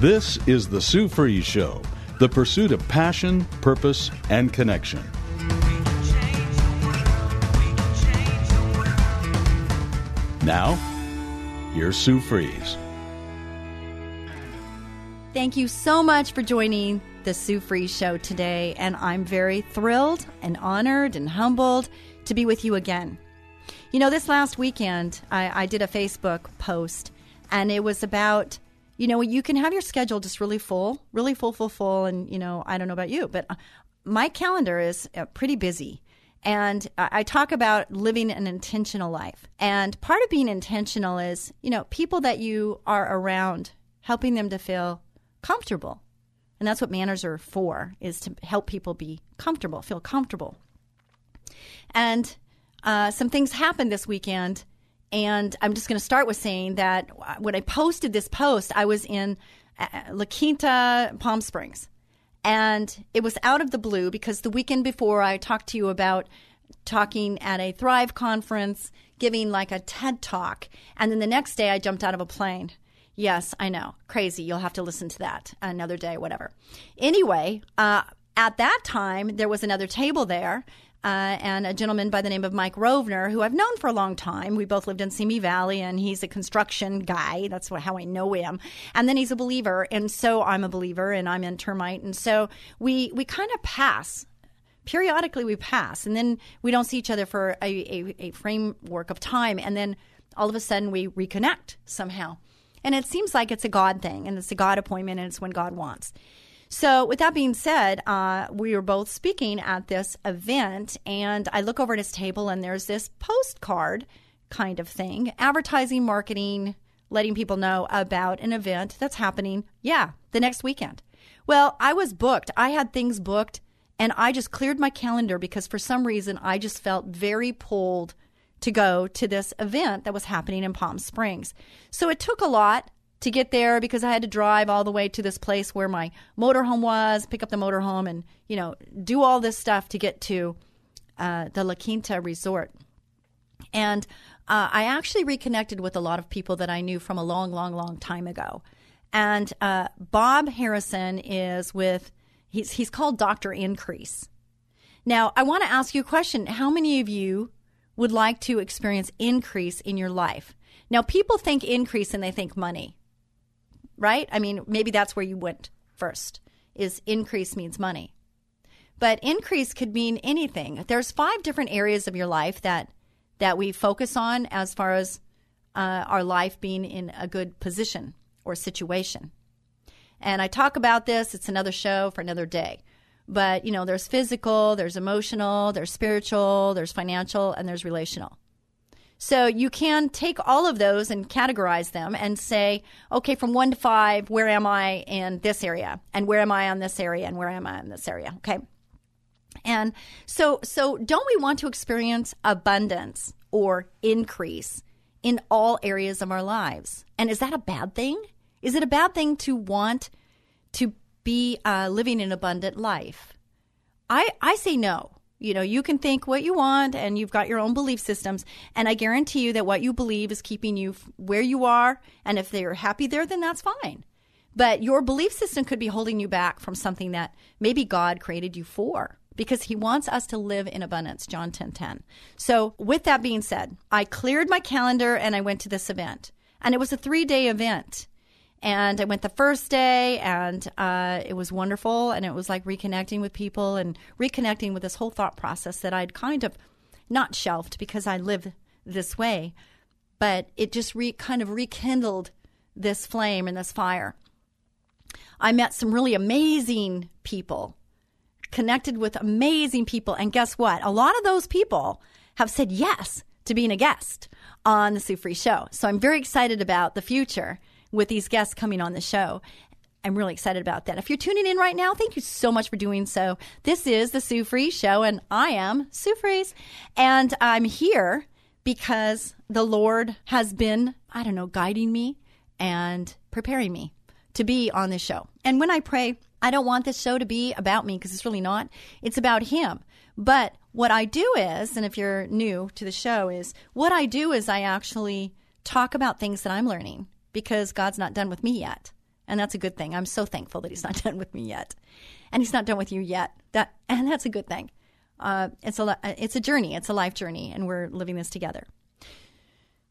This is the Sue Fries Show, the pursuit of passion, purpose, and connection. Now, here's Sue Fries. Thank you so much for joining the Sue Fries Show today, and I'm very thrilled and honored and humbled to be with you again. You know, this last weekend, I, I did a Facebook post, and it was about you know, you can have your schedule just really full, really full, full, full. And, you know, I don't know about you, but uh, my calendar is uh, pretty busy. And I talk about living an intentional life. And part of being intentional is, you know, people that you are around, helping them to feel comfortable. And that's what manners are for, is to help people be comfortable, feel comfortable. And uh, some things happened this weekend and I'm just going to start with saying that when I posted this post, I was in uh, La Quinta, Palm Springs. And it was out of the blue because the weekend before I talked to you about talking at a Thrive conference, giving like a TED talk. And then the next day I jumped out of a plane. Yes, I know. Crazy. You'll have to listen to that another day, whatever. Anyway, uh, at that time, there was another table there uh, and a gentleman by the name of Mike Rovner, who I've known for a long time. We both lived in Simi Valley, and he's a construction guy. That's what, how I know him. And then he's a believer, and so I'm a believer, and I'm in termite, and so we we kind of pass periodically we pass and then we don't see each other for a, a, a, framework of time and then all of a sudden we reconnect somehow and it seems like it's a god thing and it's a god appointment and it's when god wants so, with that being said, uh, we were both speaking at this event, and I look over at his table, and there's this postcard kind of thing advertising, marketing, letting people know about an event that's happening, yeah, the next weekend. Well, I was booked. I had things booked, and I just cleared my calendar because for some reason I just felt very pulled to go to this event that was happening in Palm Springs. So, it took a lot to get there because I had to drive all the way to this place where my motorhome was, pick up the motorhome, and you know do all this stuff to get to uh, the La Quinta Resort. And uh, I actually reconnected with a lot of people that I knew from a long, long, long time ago. And uh, Bob Harrison is with he's he's called Doctor Increase. Now I want to ask you a question: How many of you would like to experience increase in your life? Now, people think increase and they think money right? I mean, maybe that's where you went first. Is increase means money. But increase could mean anything. There's five different areas of your life that that we focus on as far as uh, our life being in a good position or situation. And I talk about this. It's another show for another day. But you know, there's physical, there's emotional, there's spiritual, there's financial, and there's relational. So you can take all of those and categorize them and say, okay, from one to five, where am I in this area? And where am I on this area? And where am I in this area? Okay. And so, so don't we want to experience abundance or increase in all areas of our lives? And is that a bad thing? Is it a bad thing to want to be uh, living an abundant life? I, I say no. You know, you can think what you want and you've got your own belief systems. And I guarantee you that what you believe is keeping you where you are. And if they're happy there, then that's fine. But your belief system could be holding you back from something that maybe God created you for because he wants us to live in abundance, John 10 10. So, with that being said, I cleared my calendar and I went to this event. And it was a three day event. And I went the first day, and uh, it was wonderful. And it was like reconnecting with people and reconnecting with this whole thought process that I'd kind of not shelved because I live this way, but it just re- kind of rekindled this flame and this fire. I met some really amazing people, connected with amazing people. And guess what? A lot of those people have said yes to being a guest on the Sue Fries Show. So I'm very excited about the future with these guests coming on the show. I'm really excited about that. If you're tuning in right now, thank you so much for doing so. This is the Sue Fries Show, and I am Sue Fries, and I'm here because the Lord has been, I don't know, guiding me and preparing me to be on this show. And when I pray, I don't want this show to be about me because it's really not. It's about Him. But what I do is, and if you're new to the show, is what I do is I actually talk about things that I'm learning because God's not done with me yet. And that's a good thing. I'm so thankful that he's not done with me yet. And he's not done with you yet. That and that's a good thing. Uh, it's a it's a journey. It's a life journey, and we're living this together.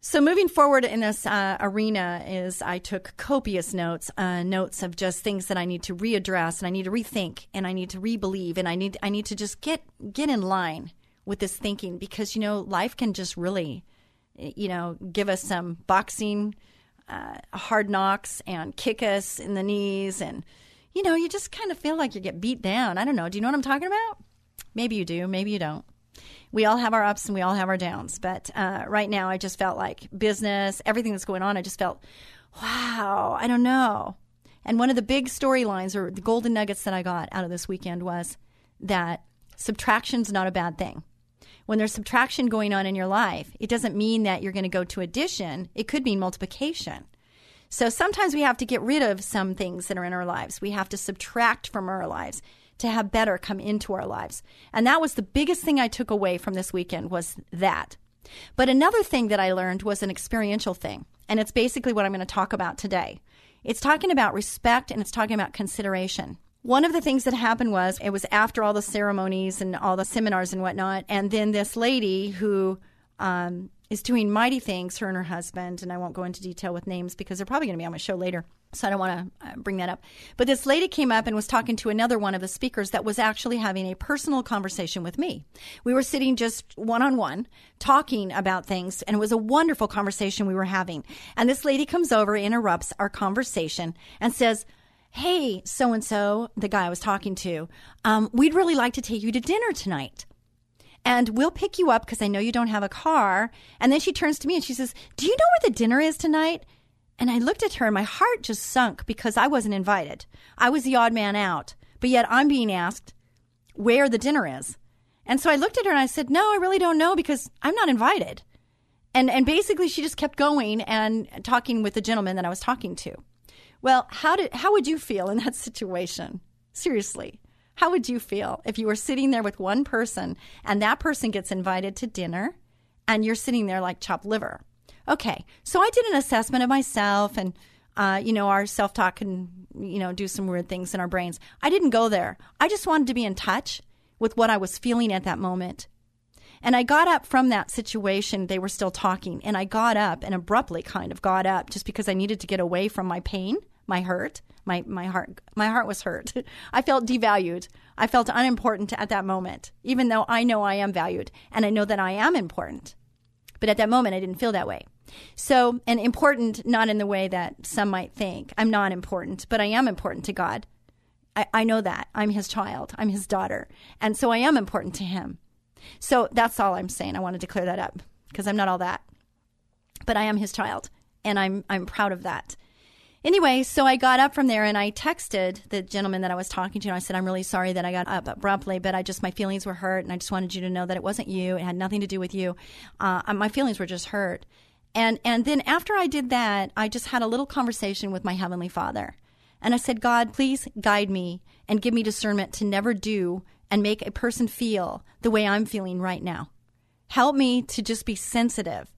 So moving forward in this uh, arena is I took copious notes, uh, notes of just things that I need to readdress and I need to rethink and I need to rebelieve and I need I need to just get get in line with this thinking because you know life can just really, you know, give us some boxing uh, hard knocks and kick us in the knees. And, you know, you just kind of feel like you get beat down. I don't know. Do you know what I'm talking about? Maybe you do. Maybe you don't. We all have our ups and we all have our downs. But uh, right now, I just felt like business, everything that's going on, I just felt, wow, I don't know. And one of the big storylines or the golden nuggets that I got out of this weekend was that subtraction's not a bad thing when there's subtraction going on in your life, it doesn't mean that you're going to go to addition. It could mean multiplication. So sometimes we have to get rid of some things that are in our lives. We have to subtract from our lives to have better come into our lives. And that was the biggest thing I took away from this weekend was that. But another thing that I learned was an experiential thing. And it's basically what I'm going to talk about today. It's talking about respect and it's talking about consideration. One of the things that happened was it was after all the ceremonies and all the seminars and whatnot. And then this lady who um, is doing mighty things, her and her husband, and I won't go into detail with names because they're probably going to be on my show later. So I don't want to uh, bring that up. But this lady came up and was talking to another one of the speakers that was actually having a personal conversation with me. We were sitting just one on one talking about things, and it was a wonderful conversation we were having. And this lady comes over, interrupts our conversation, and says, hey, so and so, the guy I was talking to, um, we'd really like to take you to dinner tonight. And we'll pick you up because I know you don't have a car. And then she turns to me and she says, Do you know where the dinner is tonight? And I looked at her and my heart just sunk because I wasn't invited. I was the odd man out, but yet I'm being asked where the dinner is. And so I looked at her and I said, No, I really don't know because I'm not invited. And, and basically, she just kept going and talking with the gentleman that I was talking to. Well, how did how would you feel in that situation? Seriously. How would you feel if you were sitting there with one person and that person gets invited to dinner and you're sitting there like chopped liver? Okay, so I did an assessment of myself and uh, you know, our self talk can, you know, do some weird things in our brains. I didn't go there. I just wanted to be in touch with what I was feeling at that moment. And I got up from that situation. They were still talking. And I got up and abruptly kind of got up just because I needed to get away from my pain my hurt. My my heart my heart was hurt. I felt devalued. I felt unimportant at that moment, even though I know I am valued and I know that I am important. But at that moment I didn't feel that way. So, and important not in the way that some might think. I'm not important, but I am important to God. I, I know that. I'm his child. I'm his daughter. And so I am important to him. So that's all I'm saying. I wanted to clear that up because I'm not all that. But I am his child and I'm I'm proud of that. Anyway, so I got up from there and I texted the gentleman that I was talking to. And I said, I'm really sorry that I got up abruptly, but I just, my feelings were hurt. And I just wanted you to know that it wasn't you. It had nothing to do with you. Uh, my feelings were just hurt. And, and then after I did that, I just had a little conversation with my Heavenly Father. And I said, God, please guide me and give me discernment to never do and make a person feel the way I'm feeling right now. Help me to just be sensitive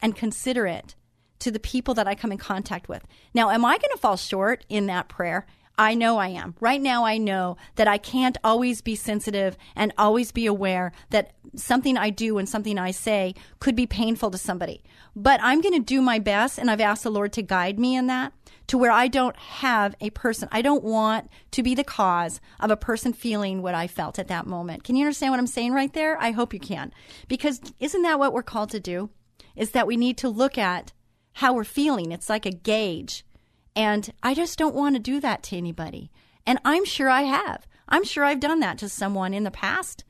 and considerate to the people that I come in contact with. Now, am I going to fall short in that prayer? I know I am. Right now, I know that I can't always be sensitive and always be aware that something I do and something I say could be painful to somebody. But I'm going to do my best, and I've asked the Lord to guide me in that to where I don't have a person. I don't want to be the cause of a person feeling what I felt at that moment. Can you understand what I'm saying right there? I hope you can. Because isn't that what we're called to do? Is that we need to look at how we're feeling. It's like a gauge. And I just don't want to do that to anybody. And I'm sure I have. I'm sure I've done that to someone in the past.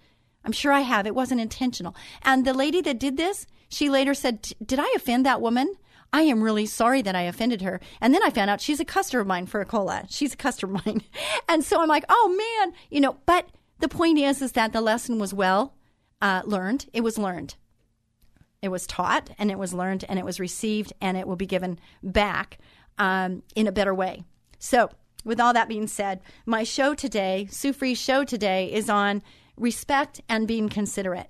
I'm sure I have. It wasn't intentional. And the lady that did this, she later said, Did I offend that woman? I am really sorry that I offended her. And then I found out she's a customer of mine for a cola. She's a customer of mine. And so I'm like, oh man, you know, but the point is, is that the lesson was well uh, learned. It was learned. It was taught and it was learned and it was received and it will be given back um, in a better way. So, with all that being said, my show today, Sue Free's show today, is on respect and being considerate.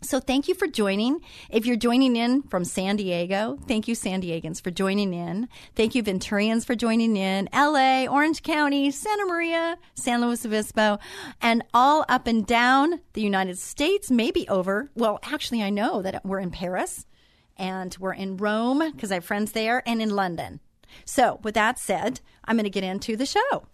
So thank you for joining. If you're joining in from San Diego, thank you San Diegans for joining in. Thank you Venturians for joining in. LA, Orange County, Santa Maria, San Luis Obispo, and all up and down the United States, maybe over. Well, actually I know that we're in Paris and we're in Rome because I have friends there and in London. So, with that said, I'm going to get into the show.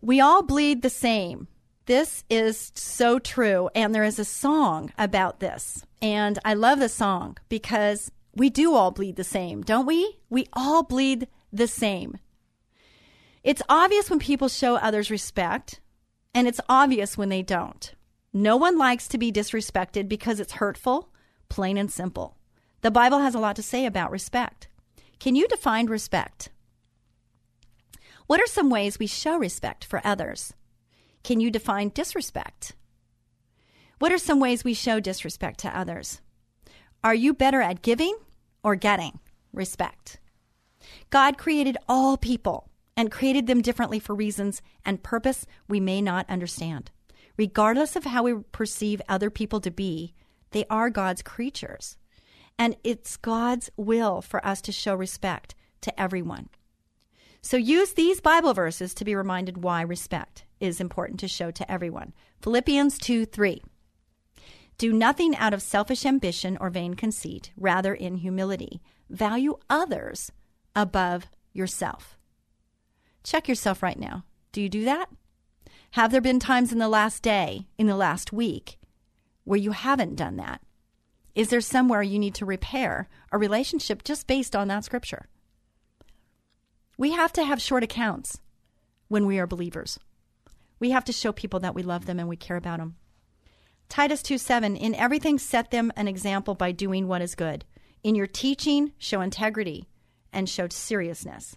We all bleed the same. This is so true. And there is a song about this. And I love the song because we do all bleed the same, don't we? We all bleed the same. It's obvious when people show others respect, and it's obvious when they don't. No one likes to be disrespected because it's hurtful, plain and simple. The Bible has a lot to say about respect. Can you define respect? What are some ways we show respect for others? Can you define disrespect? What are some ways we show disrespect to others? Are you better at giving or getting respect? God created all people and created them differently for reasons and purpose we may not understand. Regardless of how we perceive other people to be, they are God's creatures. And it's God's will for us to show respect to everyone. So use these Bible verses to be reminded why respect is important to show to everyone. Philippians 2 3. Do nothing out of selfish ambition or vain conceit, rather, in humility, value others above yourself. Check yourself right now. Do you do that? Have there been times in the last day, in the last week, where you haven't done that? Is there somewhere you need to repair a relationship just based on that scripture? We have to have short accounts when we are believers. We have to show people that we love them and we care about them. Titus 2 7, in everything set them an example by doing what is good. In your teaching, show integrity and show seriousness.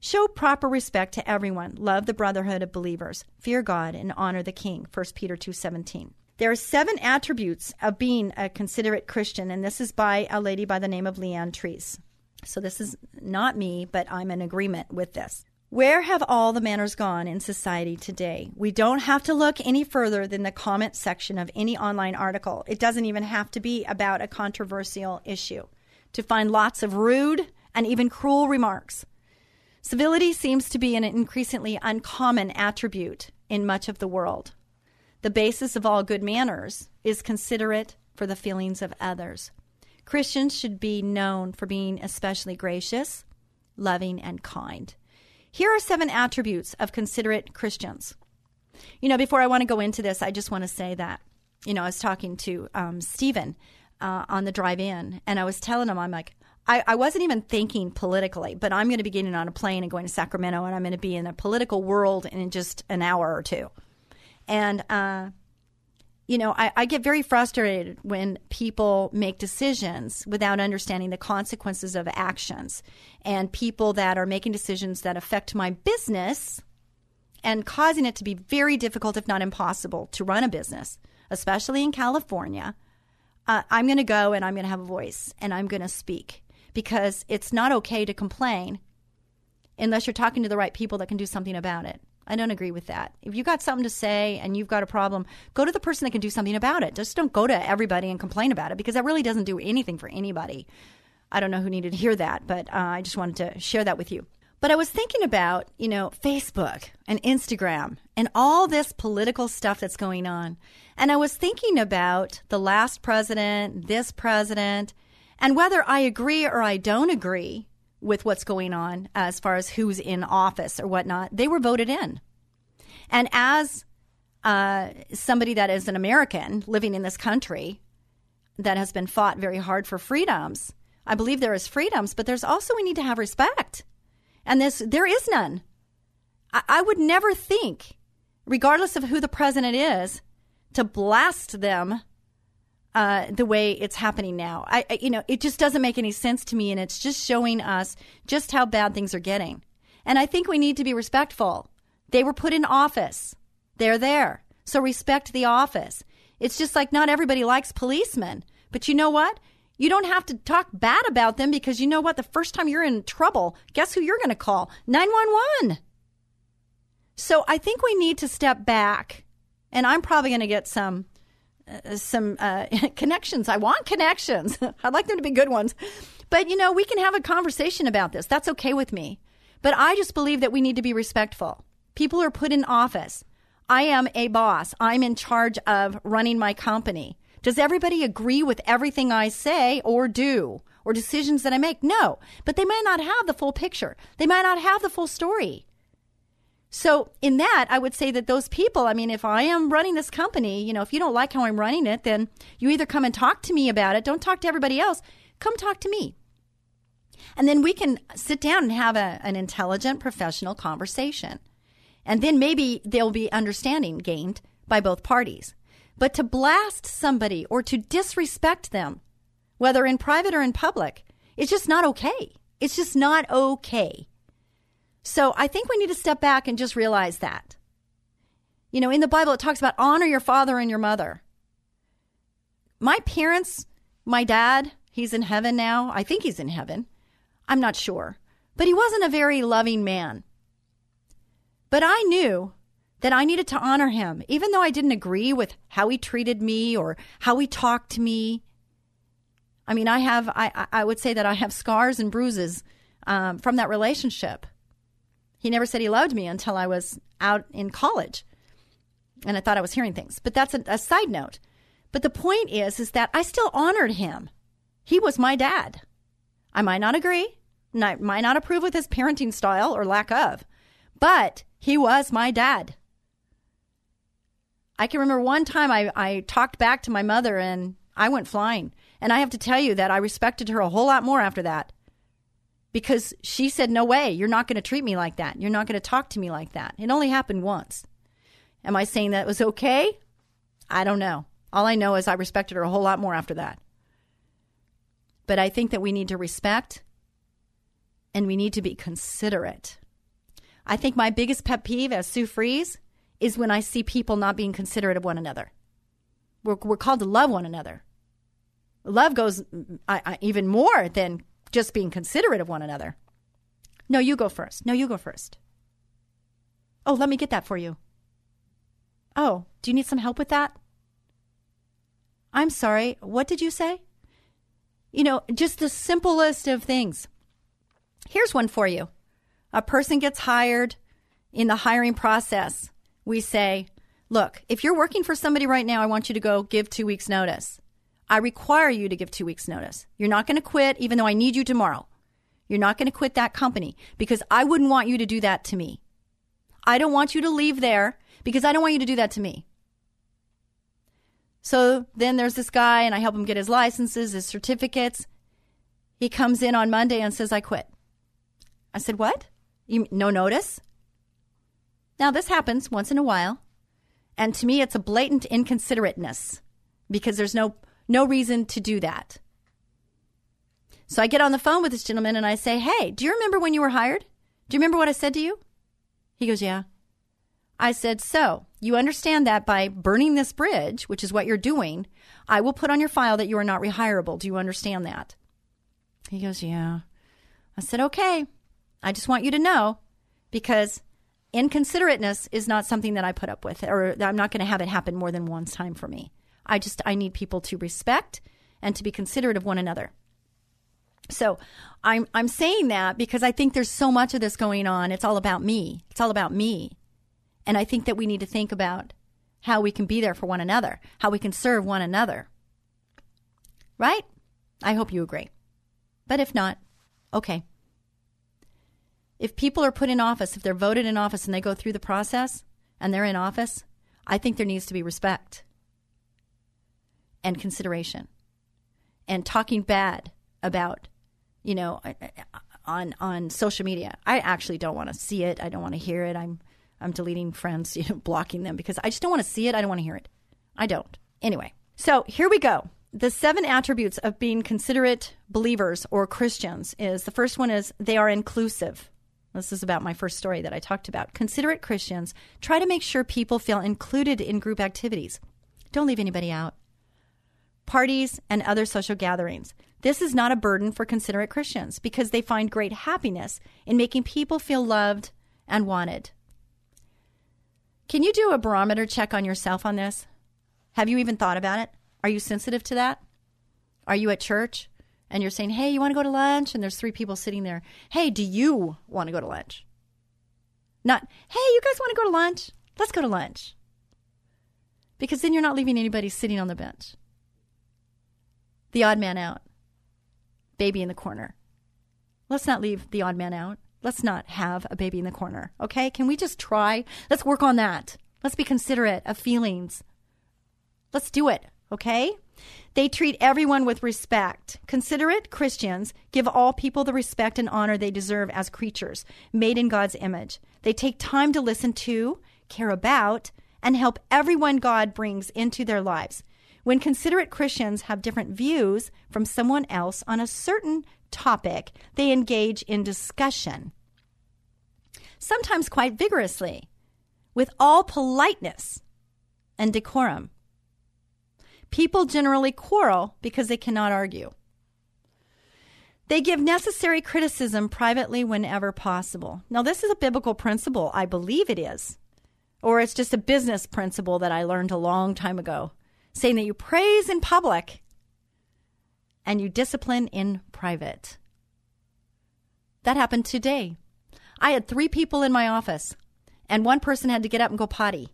Show proper respect to everyone. Love the brotherhood of believers. Fear God and honor the king. 1 Peter 2:17. There are seven attributes of being a considerate Christian, and this is by a lady by the name of Leanne Treese. So this is not me, but I'm in agreement with this. Where have all the manners gone in society today? We don't have to look any further than the comment section of any online article. It doesn't even have to be about a controversial issue to find lots of rude and even cruel remarks. Civility seems to be an increasingly uncommon attribute in much of the world. The basis of all good manners is considerate for the feelings of others. Christians should be known for being especially gracious, loving, and kind. Here are seven attributes of considerate Christians. You know, before I want to go into this, I just want to say that, you know, I was talking to um, Stephen uh, on the drive in, and I was telling him, I'm like, I, I wasn't even thinking politically, but I'm going to be getting on a plane and going to Sacramento, and I'm going to be in a political world in just an hour or two. And uh, you know, I, I, get very frustrated when people make decisions without understanding the consequences of actions and people that are making decisions that affect my business and causing it to be very difficult, if not impossible, to run a business, especially in California. Uh, I'm going to go and I'm going to have a voice and I'm going to speak because it's not okay to complain unless you're talking to the right people that can do something about it. I don't agree with that. If you've got something to say and you've got a problem, go to the person that can do something about it. Just don't go to everybody and complain about it because that really doesn't do anything for anybody. I don't know who needed to hear that, but uh, I just wanted to share that with you. But I was thinking about, you know, Facebook and Instagram and all this political stuff that's going on. And I was thinking about the last president, this president, and whether I agree or I don't agree with what's going on as far as who's in office or whatnot, they were voted in. And as uh, somebody that is an American living in this country that has been fought very hard for freedoms, I believe there is freedoms, but there's also we need to have respect. And this there is none. I, I would never think, regardless of who the president is, to blast them uh, the way it's happening now. I, I, you know, it just doesn't make any sense to me, and it's just showing us just how bad things are getting. And I think we need to be respectful. They were put in office. They're there. So respect the office. It's just like not everybody likes policemen. But you know what? You don't have to talk bad about them because you know what? The first time you're in trouble, guess who you're going to call? 911. So I think we need to step back. And I'm probably going to get some some uh, connections. I want connections. I'd like them to be good ones. But you know, we can have a conversation about this. That's okay with me. But I just believe that we need to be respectful. People are put in office. I am a boss. I'm in charge of running my company. Does everybody agree with everything I say or do or decisions that I make? No, but they might not have the full picture. They might not have the full story. So, in that, I would say that those people, I mean, if I am running this company, you know, if you don't like how I'm running it, then you either come and talk to me about it. Don't talk to everybody else. Come talk to me. And then we can sit down and have a, an intelligent, professional conversation. And then maybe there'll be understanding gained by both parties. But to blast somebody or to disrespect them, whether in private or in public, it's just not okay. It's just not okay. So I think we need to step back and just realize that. You know, in the Bible, it talks about honor your father and your mother. My parents, my dad, he's in heaven now. I think he's in heaven. I'm not sure. But he wasn't a very loving man. But I knew that I needed to honor him, even though I didn't agree with how he treated me or how he talked to me. I mean, I have, I, I would say that I have scars and bruises um, from that relationship. He never said he loved me until I was out in college. And I thought I was hearing things. But that's a, a side note. But the point is, is that I still honored him. He was my dad. I might not agree, I might not approve with his parenting style or lack of, but he was my dad. I can remember one time I, I talked back to my mother and I went flying. And I have to tell you that I respected her a whole lot more after that because she said, No way, you're not going to treat me like that. You're not going to talk to me like that. It only happened once. Am I saying that was okay? I don't know. All I know is I respected her a whole lot more after that. But I think that we need to respect and we need to be considerate. I think my biggest pet peeve as Sue Fries is when I see people not being considerate of one another. We're, we're called to love one another. Love goes I, I, even more than just being considerate of one another. No, you go first. No, you go first. Oh, let me get that for you. Oh, do you need some help with that? I'm sorry. What did you say? You know, just the simplest of things. Here's one for you. A person gets hired in the hiring process we say, look, if you're working for somebody right now, I want you to go give two weeks' notice. I require you to give two weeks' notice. You're not going to quit, even though I need you tomorrow. You're not going to quit that company because I wouldn't want you to do that to me. I don't want you to leave there because I don't want you to do that to me. So then there's this guy, and I help him get his licenses, his certificates. He comes in on Monday and says, I quit. I said, What? You, no notice? Now, this happens once in a while. And to me, it's a blatant inconsiderateness because there's no, no reason to do that. So I get on the phone with this gentleman and I say, Hey, do you remember when you were hired? Do you remember what I said to you? He goes, Yeah. I said, So you understand that by burning this bridge, which is what you're doing, I will put on your file that you are not rehirable. Do you understand that? He goes, Yeah. I said, Okay. I just want you to know because inconsiderateness is not something that I put up with, or I'm not going to have it happen more than one time for me. I just I need people to respect and to be considerate of one another. So I'm I'm saying that because I think there's so much of this going on. It's all about me. It's all about me. And I think that we need to think about how we can be there for one another, how we can serve one another. Right? I hope you agree. But if not, okay if people are put in office, if they're voted in office and they go through the process and they're in office, I think there needs to be respect and consideration and talking bad about, you know, on on social media. I actually don't want to see it. I don't want to hear it. I'm I'm deleting friends, you know, blocking them because I just don't want to see it. I don't want to hear it. I don't. Anyway, so here we go. The seven attributes of being considerate believers or Christians is the first one is they are inclusive. This is about my first story that I talked about. Considerate Christians try to make sure people feel included in group activities. Don't leave anybody out. Parties and other social gatherings. This is not a burden for considerate Christians because they find great happiness in making people feel loved and wanted. Can you do a barometer check on yourself on this? Have you even thought about it? Are you sensitive to that? Are you at church and you're saying, hey, you want to go to lunch? And there's three people sitting there. Hey, do you want to go to lunch? Not, hey, you guys want to go to lunch? Let's go to lunch. Because then you're not leaving anybody sitting on the bench. The odd man out. Baby in the corner. Let's not leave the odd man out. Let's not have a baby in the corner. Okay? Can we just try? Let's work on that. Let's be considerate of feelings. Let's do it. Okay? They treat everyone with respect. Considerate Christians give all people the respect and honor they deserve as creatures made in God's image. They take time to listen to, care about, and help everyone God brings into their lives. When considerate Christians have different views from someone else on a certain topic, they engage in discussion, sometimes quite vigorously, with all politeness and decorum. People generally quarrel because they cannot argue. They give necessary criticism privately whenever possible. Now, this is a biblical principle. I believe it is. Or it's just a business principle that I learned a long time ago, saying that you praise in public and you discipline in private. That happened today. I had three people in my office, and one person had to get up and go potty.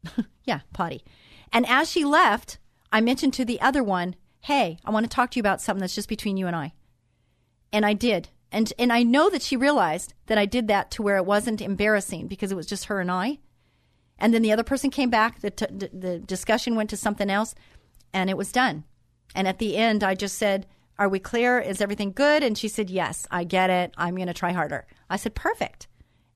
yeah, potty. And as she left, I mentioned to the other one, "Hey, I want to talk to you about something that's just between you and I." And I did. And and I know that she realized that I did that to where it wasn't embarrassing because it was just her and I. And then the other person came back, the t- the discussion went to something else and it was done. And at the end I just said, "Are we clear? Is everything good?" And she said, "Yes, I get it. I'm going to try harder." I said, "Perfect."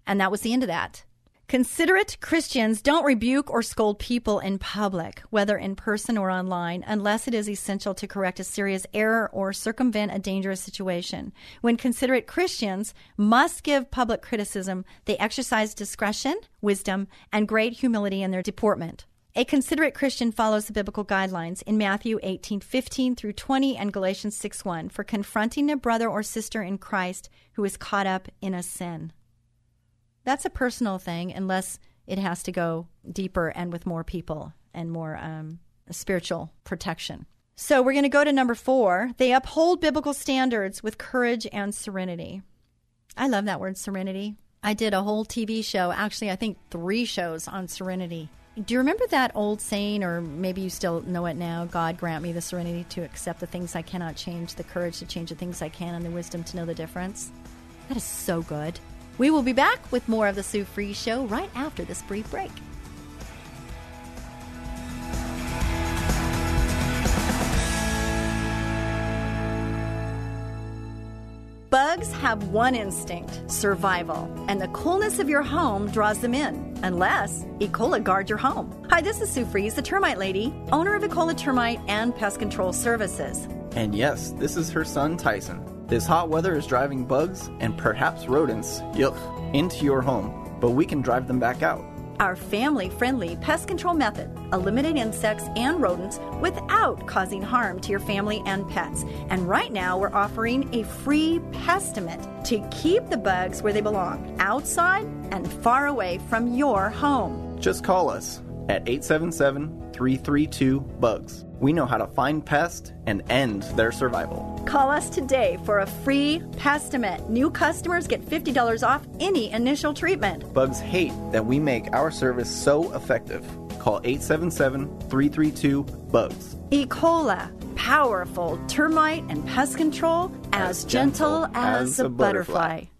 And that was the end of that. Considerate Christians don't rebuke or scold people in public, whether in person or online, unless it is essential to correct a serious error or circumvent a dangerous situation. When considerate Christians must give public criticism, they exercise discretion, wisdom, and great humility in their deportment. A considerate Christian follows the biblical guidelines in Matthew 18:15 through 20 and Galatians 6:1 for confronting a brother or sister in Christ who is caught up in a sin. That's a personal thing, unless it has to go deeper and with more people and more um, spiritual protection. So we're going to go to number four. They uphold biblical standards with courage and serenity. I love that word, serenity. I did a whole TV show, actually, I think three shows on serenity. Do you remember that old saying, or maybe you still know it now? God grant me the serenity to accept the things I cannot change, the courage to change the things I can, and the wisdom to know the difference. That is so good. We will be back with more of the Sue Fries Show right after this brief break. Bugs have one instinct survival, and the coolness of your home draws them in, unless E. coli guards your home. Hi, this is Sue Fries, the termite lady, owner of E. coli Termite and Pest Control Services. And yes, this is her son Tyson. This hot weather is driving bugs and perhaps rodents, yuck, into your home, but we can drive them back out. Our family friendly pest control method eliminate insects and rodents without causing harm to your family and pets. And right now, we're offering a free pestimate to keep the bugs where they belong outside and far away from your home. Just call us at 877 332 BUGS. We know how to find pests and end their survival. Call us today for a free pestimate. New customers get $50 off any initial treatment. Bugs hate that we make our service so effective. Call 877 332 BUGS. E. coli, powerful termite and pest control as, As gentle, gentle as, as a a butterfly. butterfly.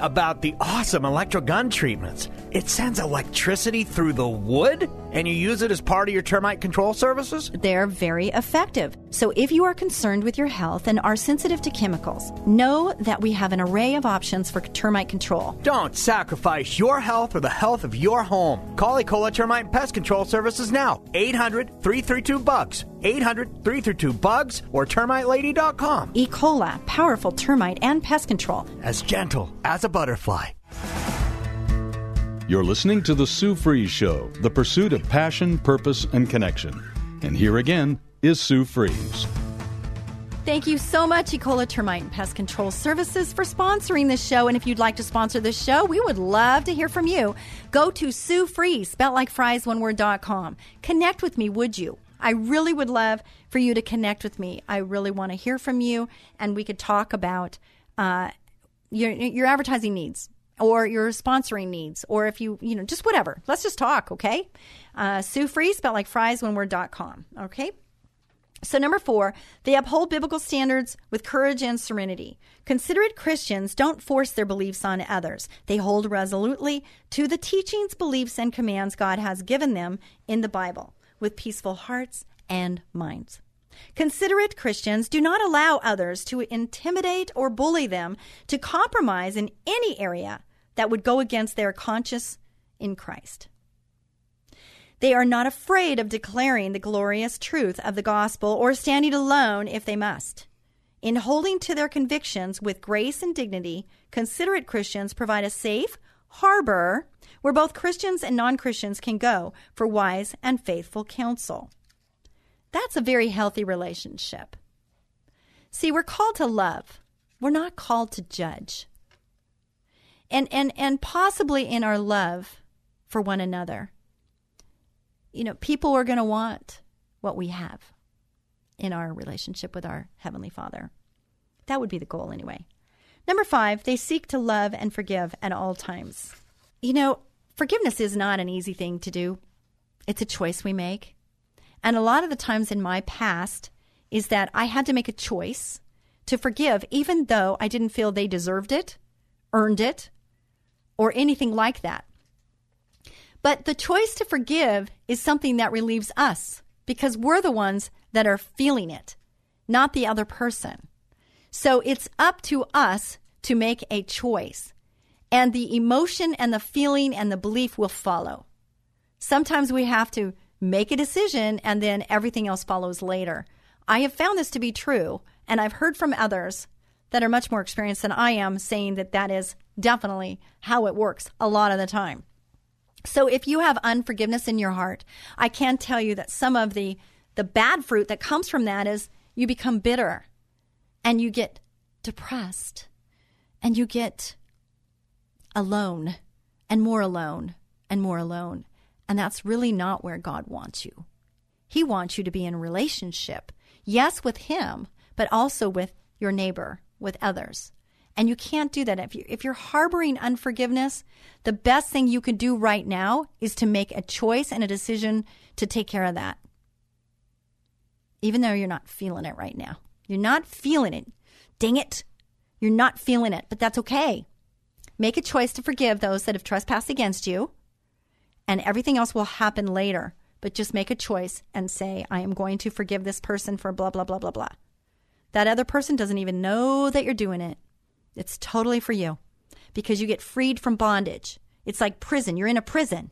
about the awesome electro gun treatments. It sends electricity through the wood, and you use it as part of your termite control services? They're very effective. So if you are concerned with your health and are sensitive to chemicals, know that we have an array of options for termite control. Don't sacrifice your health or the health of your home. Call Ecola Termite and Pest Control Services now. 800 332 BUGS. 800 332 BUGS or termitelady.com. E. coli, powerful termite and pest control. As gentle as a butterfly. You're listening to The Sue Fries Show, the pursuit of passion, purpose, and connection. And here again is Sue Fries. Thank you so much, Ecola Termite and Pest Control Services, for sponsoring this show. And if you'd like to sponsor this show, we would love to hear from you. Go to Sue Fries, spelled like fries, one word, dot com. Connect with me, would you? I really would love for you to connect with me. I really want to hear from you, and we could talk about uh, your your advertising needs or your sponsoring needs, or if you you know just whatever. Let's just talk, okay? Uh, Sue Fries, spelled like fries, one word, dot com. Okay. So, number four, they uphold biblical standards with courage and serenity. Considerate Christians don't force their beliefs on others. They hold resolutely to the teachings, beliefs, and commands God has given them in the Bible with peaceful hearts and minds. Considerate Christians do not allow others to intimidate or bully them to compromise in any area that would go against their conscience in Christ. They are not afraid of declaring the glorious truth of the gospel or standing alone if they must. In holding to their convictions with grace and dignity, considerate Christians provide a safe harbor where both Christians and non Christians can go for wise and faithful counsel. That's a very healthy relationship. See, we're called to love. We're not called to judge. And and and possibly in our love for one another. You know, people are going to want what we have in our relationship with our heavenly Father. That would be the goal anyway. Number 5, they seek to love and forgive at all times. You know, forgiveness is not an easy thing to do. It's a choice we make. And a lot of the times in my past is that I had to make a choice to forgive, even though I didn't feel they deserved it, earned it, or anything like that. But the choice to forgive is something that relieves us because we're the ones that are feeling it, not the other person. So it's up to us to make a choice. And the emotion and the feeling and the belief will follow. Sometimes we have to make a decision and then everything else follows later. I have found this to be true, and I've heard from others that are much more experienced than I am saying that that is definitely how it works a lot of the time. So if you have unforgiveness in your heart, I can tell you that some of the the bad fruit that comes from that is you become bitter and you get depressed and you get alone and more alone and more alone. And that's really not where God wants you. He wants you to be in relationship, yes, with Him, but also with your neighbor, with others. And you can't do that. If, you, if you're harboring unforgiveness, the best thing you can do right now is to make a choice and a decision to take care of that. Even though you're not feeling it right now. You're not feeling it. Dang it. You're not feeling it, but that's okay. Make a choice to forgive those that have trespassed against you, and everything else will happen later. But just make a choice and say, I am going to forgive this person for blah, blah, blah, blah, blah. That other person doesn't even know that you're doing it. It's totally for you because you get freed from bondage. It's like prison. You're in a prison.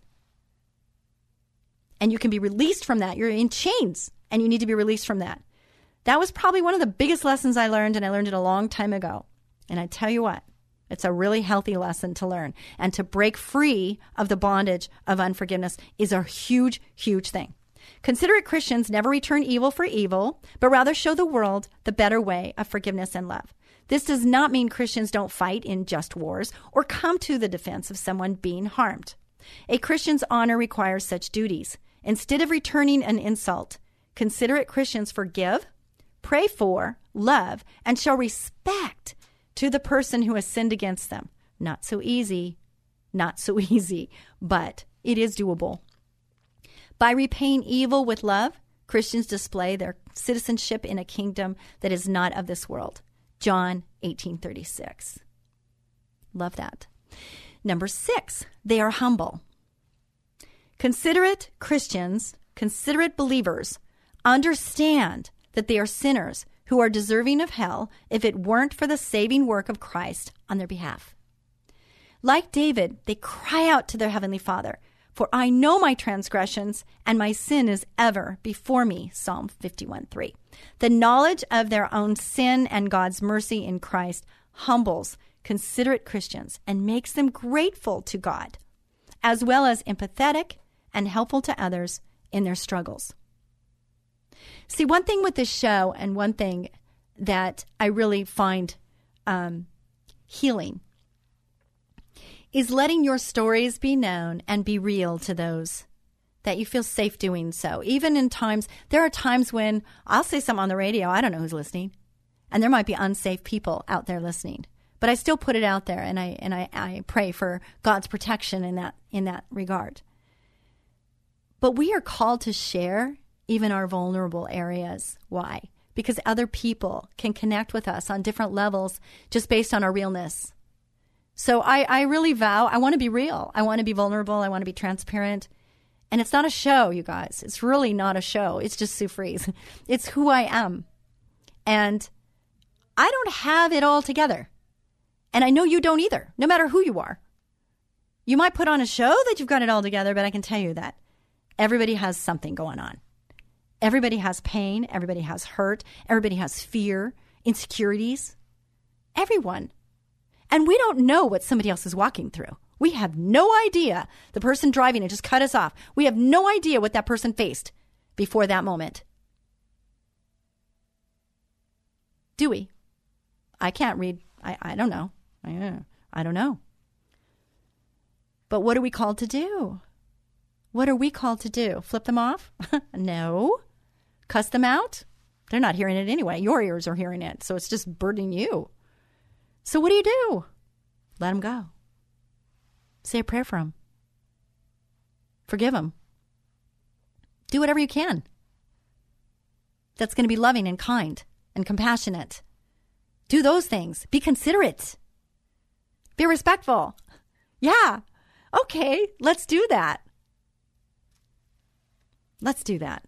And you can be released from that. You're in chains and you need to be released from that. That was probably one of the biggest lessons I learned, and I learned it a long time ago. And I tell you what, it's a really healthy lesson to learn. And to break free of the bondage of unforgiveness is a huge, huge thing. Considerate Christians never return evil for evil, but rather show the world the better way of forgiveness and love. This does not mean Christians don't fight in just wars or come to the defense of someone being harmed. A Christian's honor requires such duties. Instead of returning an insult, considerate Christians forgive, pray for, love, and show respect to the person who has sinned against them. Not so easy, not so easy, but it is doable. By repaying evil with love, Christians display their citizenship in a kingdom that is not of this world. John 18:36. Love that. Number 6, they are humble. Considerate Christians, considerate believers understand that they are sinners who are deserving of hell if it weren't for the saving work of Christ on their behalf. Like David, they cry out to their heavenly Father, "For I know my transgressions, and my sin is ever before me." Psalm 51:3. The knowledge of their own sin and God's mercy in Christ humbles considerate Christians and makes them grateful to God, as well as empathetic and helpful to others in their struggles. See, one thing with this show, and one thing that I really find um, healing, is letting your stories be known and be real to those that you feel safe doing so. Even in times, there are times when I'll say something on the radio, I don't know who's listening, and there might be unsafe people out there listening. But I still put it out there, and I and I, I pray for God's protection in that in that regard. But we are called to share even our vulnerable areas. Why? Because other people can connect with us on different levels just based on our realness. So I, I really vow I want to be real. I want to be vulnerable. I want to be transparent. And it's not a show, you guys. It's really not a show. It's just Sue. It's who I am. And I don't have it all together. And I know you don't either, no matter who you are. You might put on a show that you've got it all together, but I can tell you that everybody has something going on. Everybody has pain. Everybody has hurt. Everybody has fear, insecurities. Everyone. And we don't know what somebody else is walking through. We have no idea. The person driving it just cut us off. We have no idea what that person faced before that moment. Do we? I can't read. I, I don't know. I, I don't know. But what are we called to do? What are we called to do? Flip them off? no. Cuss them out? They're not hearing it anyway. Your ears are hearing it. So it's just burdening you. So what do you do? Let them go. Say a prayer for them. Forgive them. Do whatever you can. That's going to be loving and kind and compassionate. Do those things. Be considerate. Be respectful. Yeah. Okay, let's do that. Let's do that.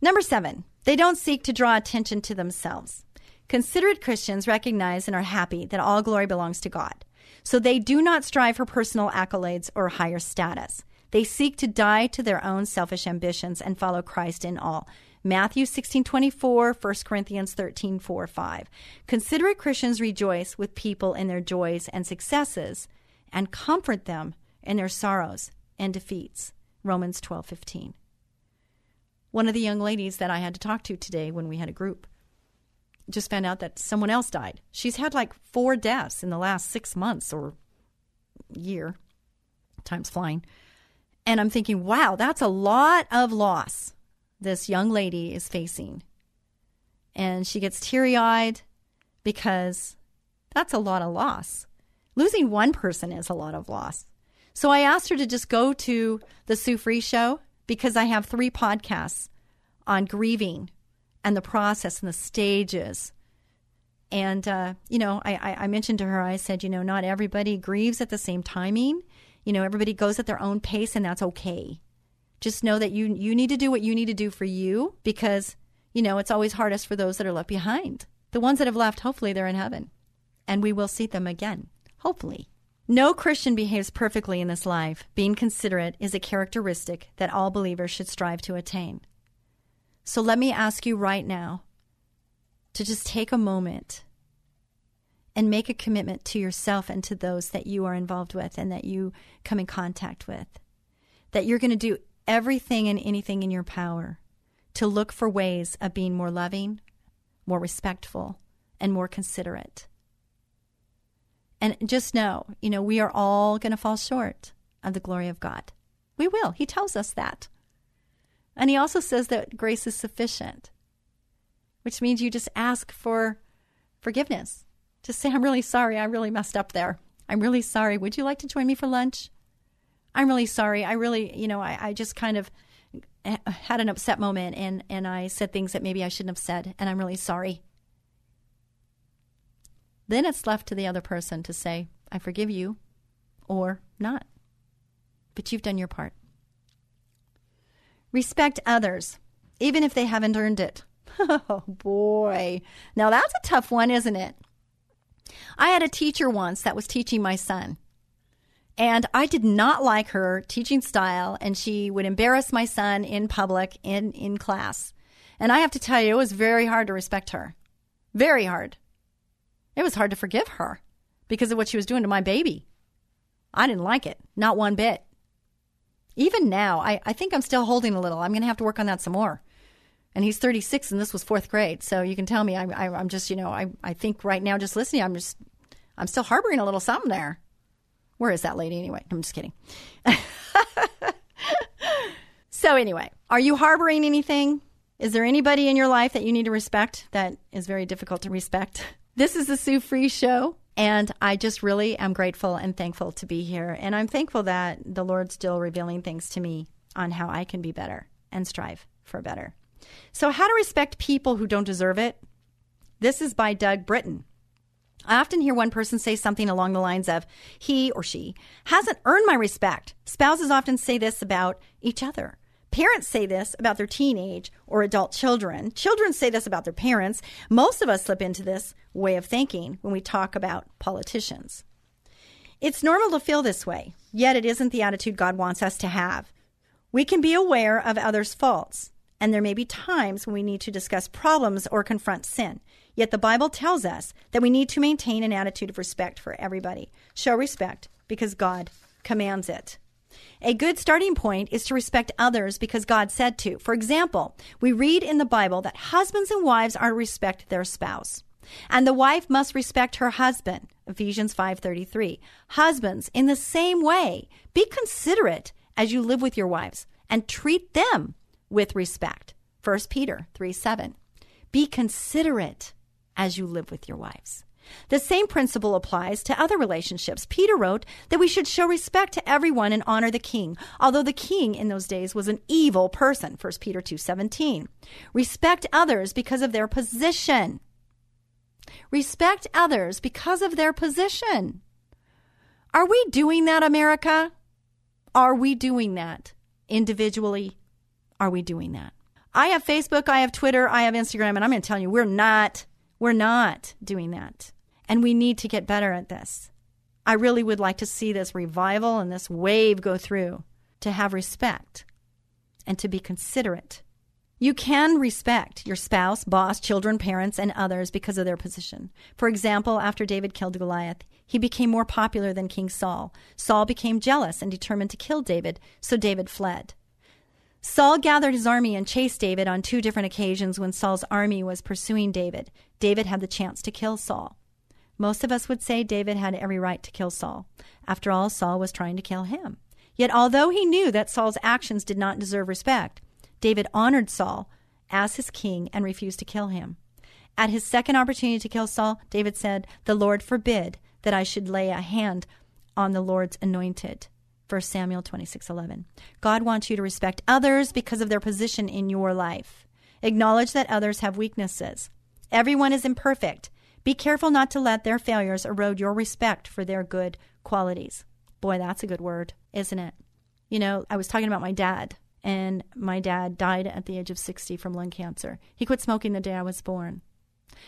Number seven, they don't seek to draw attention to themselves. Considerate Christians recognize and are happy that all glory belongs to God. So they do not strive for personal accolades or higher status. They seek to die to their own selfish ambitions and follow Christ in all. Matthew 16:24, 1 Corinthians 13:4, 5. Considerate Christians rejoice with people in their joys and successes and comfort them in their sorrows and defeats. Romans 12:15 one of the young ladies that I had to talk to today when we had a group just found out that someone else died. She's had like four deaths in the last six months or year. Time's flying. And I'm thinking, wow, that's a lot of loss this young lady is facing. And she gets teary eyed because that's a lot of loss. Losing one person is a lot of loss. So I asked her to just go to the Sue Fries show because I have three podcasts on grieving and the process and the stages. And, uh, you know, I, I, mentioned to her, I said, you know, not everybody grieves at the same timing. You know, everybody goes at their own pace, and that's okay. Just know that you, you need to do what you need to do for you because, you know, it's always hardest for those that are left behind. The ones that have left, hopefully, they're in heaven. And we will see them again, hopefully. No Christian behaves perfectly in this life. Being considerate is a characteristic that all believers should strive to attain. So let me ask you right now to just take a moment and make a commitment to yourself and to those that you are involved with and that you come in contact with. That you're going to do everything and anything in your power to look for ways of being more loving, more respectful, and more considerate. And just know, you know, we are all going to fall short of the glory of God. We will. He tells us that. And he also says that grace is sufficient, which means you just ask for forgiveness. Just say, I'm really sorry. I really messed up there. I'm really sorry. Would you like to join me for lunch? I'm really sorry. I really, you know, I, I just kind of had an upset moment and, and I said things that maybe I shouldn't have said, and I'm really sorry. Then it's left to the other person to say, I forgive you, or not. But you've done your part. Respect others, even if they haven't earned it. Oh boy. Now that's a tough one, isn't it? I had a teacher once that was teaching my son. And I did not like her teaching style, and she would embarrass my son in public in, in class. And I have to tell you, it was very hard to respect her. Very hard. It was hard to forgive her because of what she was doing to my baby. I didn't like it, not one bit. Even now, I, I think I'm still holding a little. I'm going to have to work on that some more. And he's 36, and this was fourth grade. So you can tell me I, I, I'm just, you know, I, I think right now, just listening, I'm just, I'm still harboring a little something there. Where is that lady anyway? I'm just kidding. so, anyway, are you harboring anything? Is there anybody in your life that you need to respect that is very difficult to respect? This is the Sue Fries Show. And I just really am grateful and thankful to be here. And I'm thankful that the Lord's still revealing things to me on how I can be better and strive for better. So, how to respect people who don't deserve it? This is by Doug Britton. I often hear one person say something along the lines of, he or she hasn't earned my respect. Spouses often say this about each other. Parents say this about their teenage or adult children. Children say this about their parents. Most of us slip into this way of thinking when we talk about politicians. It's normal to feel this way, yet it isn't the attitude God wants us to have. We can be aware of others' faults, and there may be times when we need to discuss problems or confront sin. Yet the Bible tells us that we need to maintain an attitude of respect for everybody. Show respect because God commands it. A good starting point is to respect others because God said to. For example, we read in the Bible that husbands and wives are to respect their spouse. And the wife must respect her husband. Ephesians 5:33. Husbands, in the same way, be considerate as you live with your wives and treat them with respect. 1 Peter 3:7. Be considerate as you live with your wives. The same principle applies to other relationships. Peter wrote that we should show respect to everyone and honor the king, although the king in those days was an evil person. 1 Peter 2:17. Respect others because of their position. Respect others because of their position. Are we doing that, America? Are we doing that individually? Are we doing that? I have Facebook, I have Twitter, I have Instagram, and I'm going to tell you, we're not we're not doing that. And we need to get better at this. I really would like to see this revival and this wave go through to have respect and to be considerate. You can respect your spouse, boss, children, parents, and others because of their position. For example, after David killed Goliath, he became more popular than King Saul. Saul became jealous and determined to kill David, so David fled. Saul gathered his army and chased David on two different occasions when Saul's army was pursuing David. David had the chance to kill Saul. Most of us would say David had every right to kill Saul. After all, Saul was trying to kill him. Yet, although he knew that Saul's actions did not deserve respect, David honored Saul as his king and refused to kill him. At his second opportunity to kill Saul, David said, The Lord forbid that I should lay a hand on the Lord's anointed. 1 Samuel 26:11. God wants you to respect others because of their position in your life. Acknowledge that others have weaknesses. Everyone is imperfect. Be careful not to let their failures erode your respect for their good qualities. Boy, that's a good word, isn't it? You know, I was talking about my dad, and my dad died at the age of 60 from lung cancer. He quit smoking the day I was born.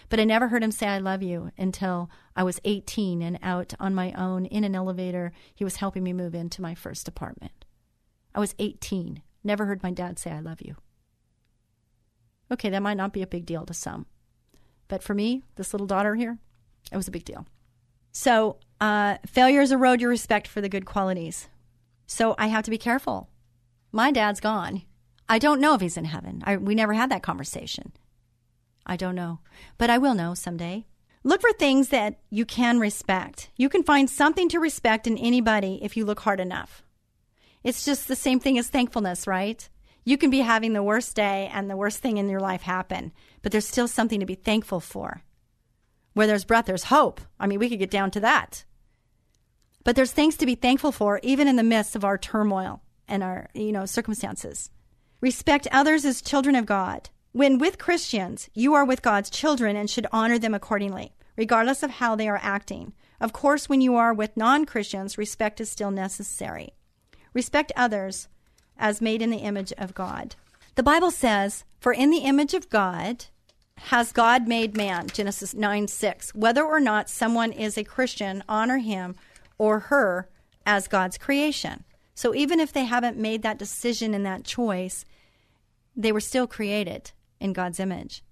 But I never heard him say, I love you until I was 18 and out on my own in an elevator. He was helping me move into my first apartment. I was 18. Never heard my dad say, I love you. Okay, that might not be a big deal to some. But for me, this little daughter here, it was a big deal. So, uh, failures erode your respect for the good qualities. So, I have to be careful My dad's gone. I don't know if he's in heaven. I, we never had that conversation. I don't know, but I will know someday. Look for things that you can respect. You can find something to respect in anybody if you look hard enough. It's just the same thing as thankfulness, right? You can be having the worst day and the worst thing in your life happen, but there's still something to be thankful for. Where there's breath, there's hope. I mean, we could get down to that. But there's things to be thankful for, even in the midst of our turmoil and our, you know, circumstances. Respect others as children of God. When with Christians, you are with God's children and should honor them accordingly, regardless of how they are acting. Of course, when you are with non Christians, respect is still necessary. Respect others as made in the image of God. The Bible says, For in the image of God has God made man, Genesis 9 6. Whether or not someone is a Christian, honor him or her as God's creation. So even if they haven't made that decision and that choice, they were still created in God's image.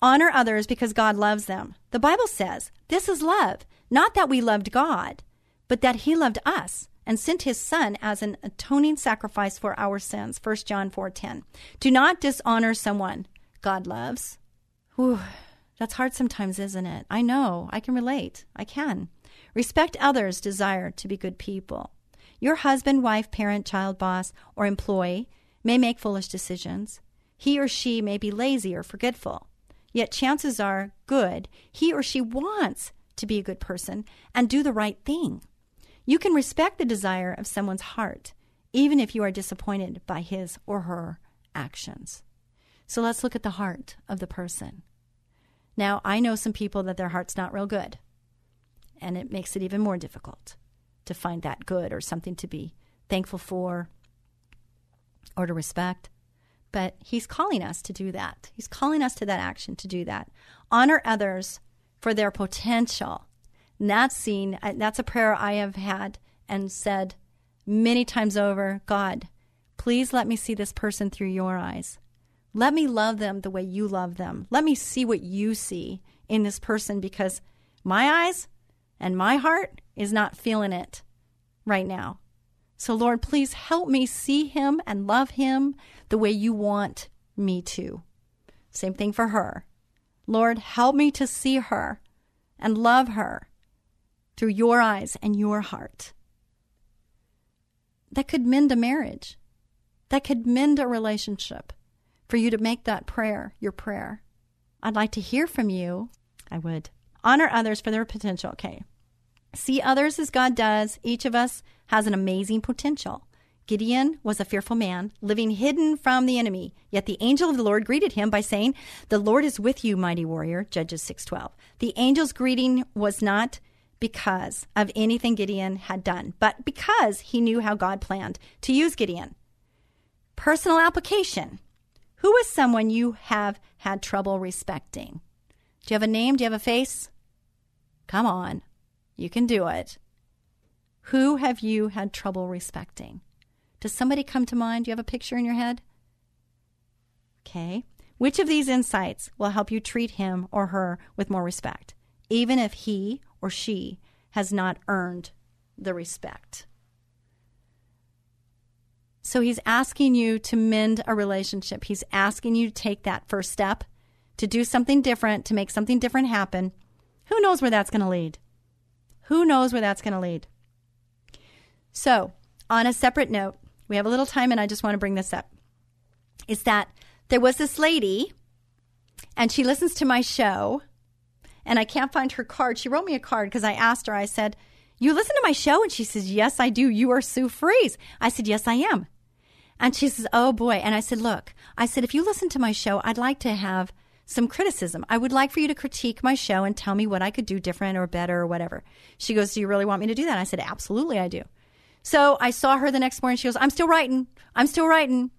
Honor others because God loves them. The Bible says this is love, not that we loved God, but that He loved us and sent His Son as an atoning sacrifice for our sins. 1 John 4:10. Do not dishonor someone God loves. Whew, that's hard sometimes, isn't it? I know. I can relate. I can. Respect others' desire to be good people. Your husband, wife, parent, child, boss, or employee may make foolish decisions. He or she may be lazy or forgetful. Yet chances are good he or she wants to be a good person and do the right thing. You can respect the desire of someone's heart, even if you are disappointed by his or her actions. So let's look at the heart of the person. Now, I know some people that their heart's not real good, and it makes it even more difficult to find that good or something to be thankful for or to respect. But he's calling us to do that. He's calling us to that action to do that. Honor others for their potential. And that's seen, uh, that's a prayer I have had and said many times over God, please let me see this person through your eyes. Let me love them the way you love them. Let me see what you see in this person because my eyes and my heart is not feeling it right now. So, Lord, please help me see him and love him the way you want me to. Same thing for her. Lord, help me to see her and love her through your eyes and your heart. That could mend a marriage. That could mend a relationship for you to make that prayer your prayer. I'd like to hear from you. I would. Honor others for their potential. Okay. See others as God does. Each of us has an amazing potential. Gideon was a fearful man, living hidden from the enemy. Yet the angel of the Lord greeted him by saying, "The Lord is with you, mighty warrior." Judges 6:12. The angel's greeting was not because of anything Gideon had done, but because he knew how God planned to use Gideon. Personal application. Who is someone you have had trouble respecting? Do you have a name? Do you have a face? Come on. You can do it. Who have you had trouble respecting? Does somebody come to mind? Do you have a picture in your head? Okay. Which of these insights will help you treat him or her with more respect, even if he or she has not earned the respect? So he's asking you to mend a relationship. He's asking you to take that first step, to do something different, to make something different happen. Who knows where that's going to lead? Who knows where that's going to lead? So, on a separate note, we have a little time and I just want to bring this up. Is that there was this lady and she listens to my show and I can't find her card. She wrote me a card because I asked her, I said, You listen to my show? And she says, Yes, I do. You are Sue Fries. I said, Yes, I am. And she says, Oh boy. And I said, Look, I said, if you listen to my show, I'd like to have some criticism. I would like for you to critique my show and tell me what I could do different or better or whatever. She goes, Do you really want me to do that? I said, Absolutely, I do. So I saw her the next morning. She goes, I'm still writing. I'm still writing.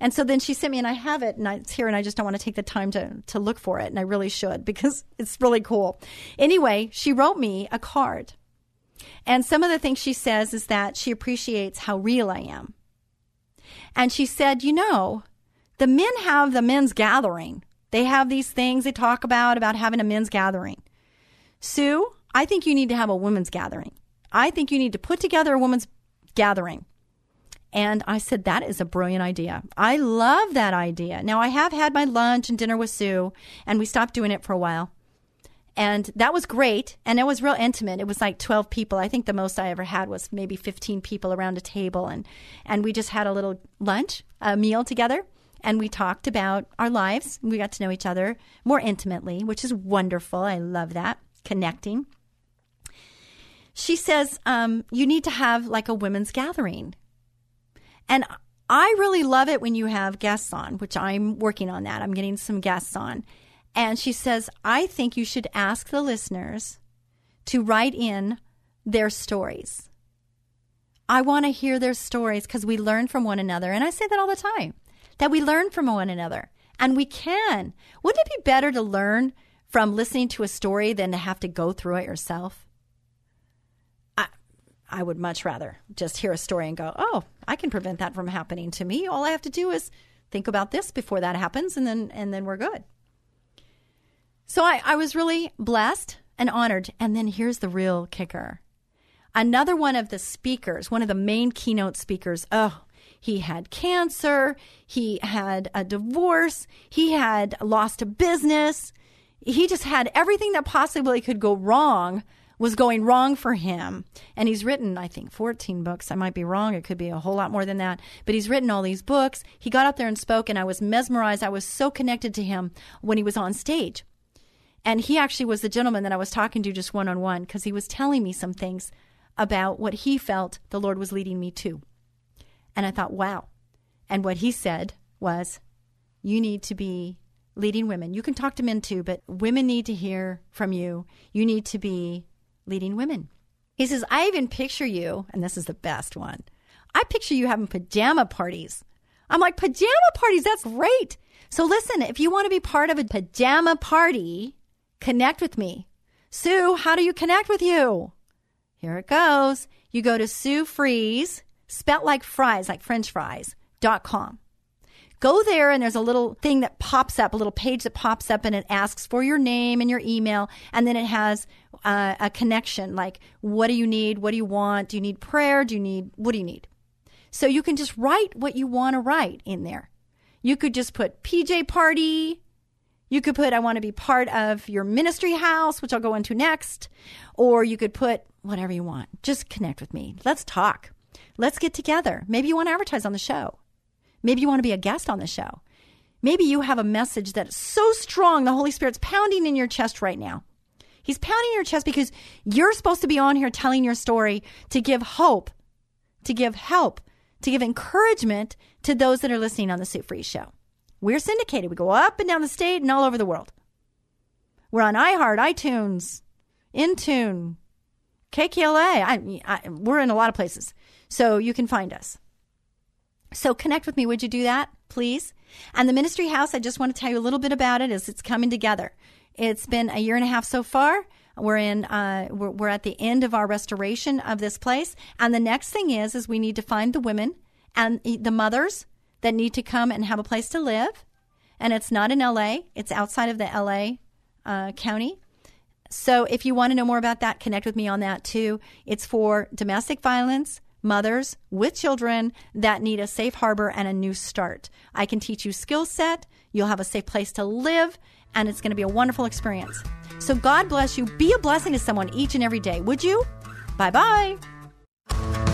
And so then she sent me, and I have it, and it's here, and I just don't want to take the time to, to look for it, and I really should because it's really cool. Anyway, she wrote me a card. And some of the things she says is that she appreciates how real I am. And she said, You know, the men have the men's gathering they have these things they talk about, about having a men's gathering. Sue, I think you need to have a women's gathering. I think you need to put together a women's gathering And I said, that is a brilliant idea. I love that idea. Now, I have had my lunch and dinner with Sue, and we stopped doing it for a while. And that was great. And it was real intimate. It was like 12 people. I think the most I ever had was maybe 15 people around a table. And, and we just had a little lunch, a meal together. And we talked about our lives. We got to know each other more intimately, which is wonderful. I love that. Connecting. She says, um, you need to have like a women's gathering and I really love it when you have guests on, which I'm working on that. I'm getting some guests on. And she says, I think you should ask the listeners to write in their stories. I want to hear their stories because we learn from one another. And I say that all the time that we learn from one another. And we can. Wouldn't it be better to learn from listening to a story than to have to go through it yourself? I would much rather just hear a story and go, oh, I can prevent that from happening to me. All I have to do is think about this before that happens, and then and then we're good. So I, I was really blessed and honored. And then here's the real kicker. Another one of the speakers, one of the main keynote speakers, oh, he had cancer, he had a divorce, he had lost a business. He just had everything that possibly could go wrong was going wrong for him. And he's written, I think, 14 books. I might be wrong. It could be a whole lot more than that. But he's written all these books. He got up there and spoke, and I was mesmerized. I was so connected to him when he was on stage. And he actually was the gentleman that I was talking to just one on one because he was telling me some things about what he felt the Lord was leading me to. And I thought, wow. And what he said was, you need to be leading women. You can talk to men too, but women need to hear from you. You need to be leading women. He says, I even picture you, and this is the best one. I picture you having pajama parties. I'm like, pajama parties, that's great. So listen, if you want to be part of a pajama party, connect with me. Sue, how do you connect with you? Here it goes. You go to Sue Fries, spelt like fries, like French fries, dot com. Go there and there's a little thing that pops up, a little page that pops up and it asks for your name and your email. And then it has uh, a connection like, what do you need? What do you want? Do you need prayer? Do you need, what do you need? So you can just write what you want to write in there. You could just put PJ party. You could put, I want to be part of your ministry house, which I'll go into next. Or you could put whatever you want. Just connect with me. Let's talk. Let's get together. Maybe you want to advertise on the show. Maybe you want to be a guest on the show. Maybe you have a message that's so strong, the Holy Spirit's pounding in your chest right now. He's pounding your chest because you're supposed to be on here telling your story to give hope, to give help, to give encouragement to those that are listening on the Sue Fries Show. We're syndicated. We go up and down the state and all over the world. We're on iHeart, iTunes, Intune, KKLA. I, I, we're in a lot of places. So you can find us. So connect with me. Would you do that, please? And the ministry house, I just want to tell you a little bit about it as it's coming together. It's been a year and a half so far. We're in. Uh, we're, we're at the end of our restoration of this place, and the next thing is is we need to find the women and the mothers that need to come and have a place to live. And it's not in LA; it's outside of the LA uh, county. So if you want to know more about that, connect with me on that too. It's for domestic violence, mothers with children that need a safe harbor and a new start. I can teach you skill set. You'll have a safe place to live, and it's going to be a wonderful experience. So God bless you. Be a blessing to someone each and every day, would you? Bye bye.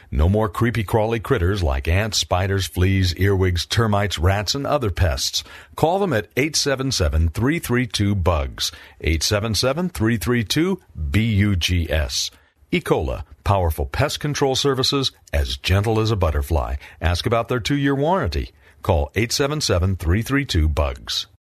No more creepy crawly critters like ants, spiders, fleas, earwigs, termites, rats, and other pests. Call them at 877-332-BUGS. 877-332-BUGS. Ecola, powerful pest control services as gentle as a butterfly. Ask about their two-year warranty. Call 877-332-BUGS.